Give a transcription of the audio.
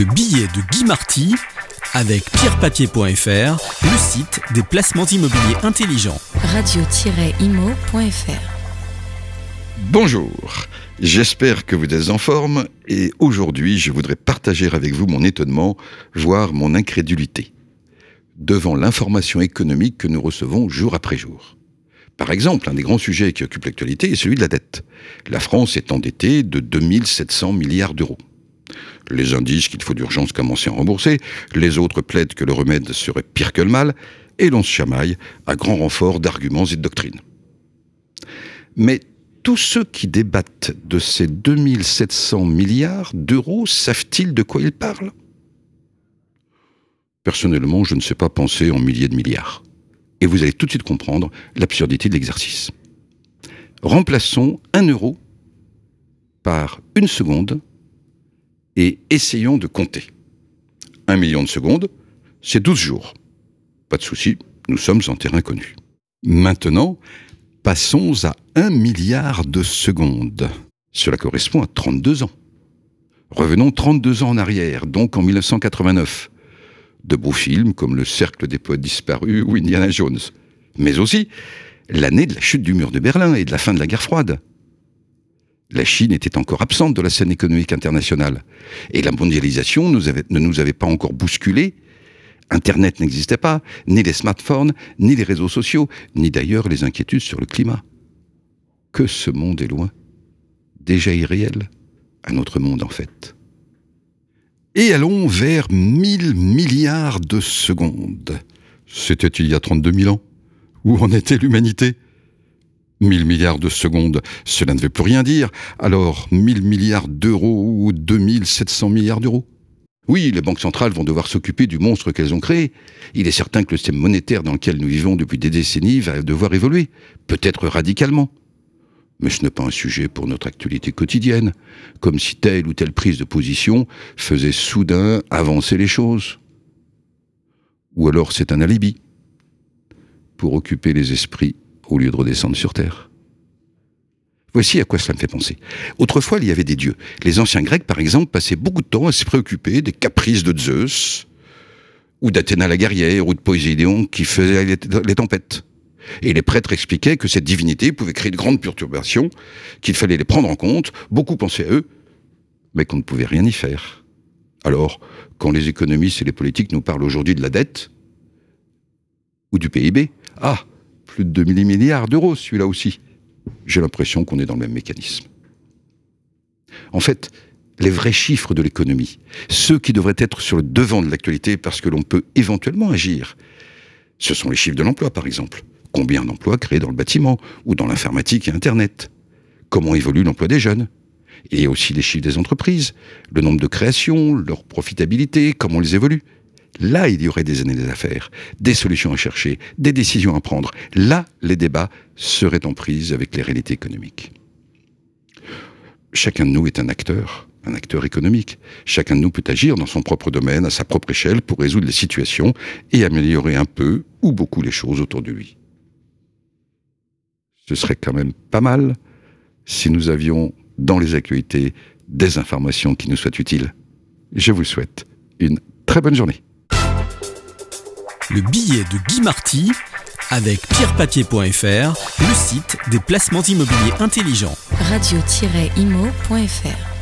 Le billet de Guy Marty avec pierrepapier.fr, le site des placements immobiliers intelligents. radio-imo.fr Bonjour, j'espère que vous êtes en forme et aujourd'hui je voudrais partager avec vous mon étonnement, voire mon incrédulité, devant l'information économique que nous recevons jour après jour. Par exemple, un des grands sujets qui occupe l'actualité est celui de la dette. La France est endettée de 2700 milliards d'euros. Les uns disent qu'il faut d'urgence commencer à rembourser, les autres plaident que le remède serait pire que le mal, et l'on se chamaille à grand renfort d'arguments et de doctrines. Mais tous ceux qui débattent de ces 2700 milliards d'euros savent-ils de quoi ils parlent? Personnellement, je ne sais pas penser en milliers de milliards et vous allez tout de suite comprendre l'absurdité de l'exercice. Remplaçons un euro par une seconde et essayons de compter. Un million de secondes, c'est 12 jours. Pas de souci, nous sommes en terrain connu. Maintenant, passons à un milliard de secondes. Cela correspond à 32 ans. Revenons 32 ans en arrière, donc en 1989 de beaux films comme Le Cercle des Poètes Disparus ou Indiana Jones, mais aussi l'année de la chute du mur de Berlin et de la fin de la guerre froide. La Chine était encore absente de la scène économique internationale, et la mondialisation ne nous avait pas encore bousculés. Internet n'existait pas, ni les smartphones, ni les réseaux sociaux, ni d'ailleurs les inquiétudes sur le climat. Que ce monde est loin, déjà irréel, un autre monde en fait. Et allons vers 1000 milliards de secondes. C'était il y a 32 000 ans. Où en était l'humanité? 1000 milliards de secondes, cela ne veut plus rien dire. Alors, 1000 milliards d'euros ou 2700 milliards d'euros? Oui, les banques centrales vont devoir s'occuper du monstre qu'elles ont créé. Il est certain que le système monétaire dans lequel nous vivons depuis des décennies va devoir évoluer, peut-être radicalement mais ce n'est pas un sujet pour notre actualité quotidienne, comme si telle ou telle prise de position faisait soudain avancer les choses. Ou alors c'est un alibi pour occuper les esprits au lieu de redescendre sur Terre. Voici à quoi cela me fait penser. Autrefois, il y avait des dieux. Les anciens Grecs, par exemple, passaient beaucoup de temps à se préoccuper des caprices de Zeus, ou d'Athéna la guerrière, ou de Poséidon qui faisait les tempêtes. Et les prêtres expliquaient que cette divinité pouvait créer de grandes perturbations, qu'il fallait les prendre en compte, beaucoup pensaient à eux, mais qu'on ne pouvait rien y faire. Alors, quand les économistes et les politiques nous parlent aujourd'hui de la dette, ou du PIB, ah, plus de 2000 milliards d'euros, celui-là aussi, j'ai l'impression qu'on est dans le même mécanisme. En fait, les vrais chiffres de l'économie, ceux qui devraient être sur le devant de l'actualité parce que l'on peut éventuellement agir, ce sont les chiffres de l'emploi, par exemple. Combien d'emplois créés dans le bâtiment ou dans l'informatique et Internet? Comment évolue l'emploi des jeunes? Et aussi les chiffres des entreprises, le nombre de créations, leur profitabilité, comment elles évoluent? Là, il y aurait des années à faire, des solutions à chercher, des décisions à prendre. Là, les débats seraient en prise avec les réalités économiques. Chacun de nous est un acteur, un acteur économique. Chacun de nous peut agir dans son propre domaine, à sa propre échelle, pour résoudre les situations et améliorer un peu ou beaucoup les choses autour de lui ce serait quand même pas mal si nous avions dans les actualités des informations qui nous soient utiles. Je vous souhaite une très bonne journée. Le billet de Guy Marty avec pierrepapier.fr, le site des placements immobiliers intelligents. radio-imo.fr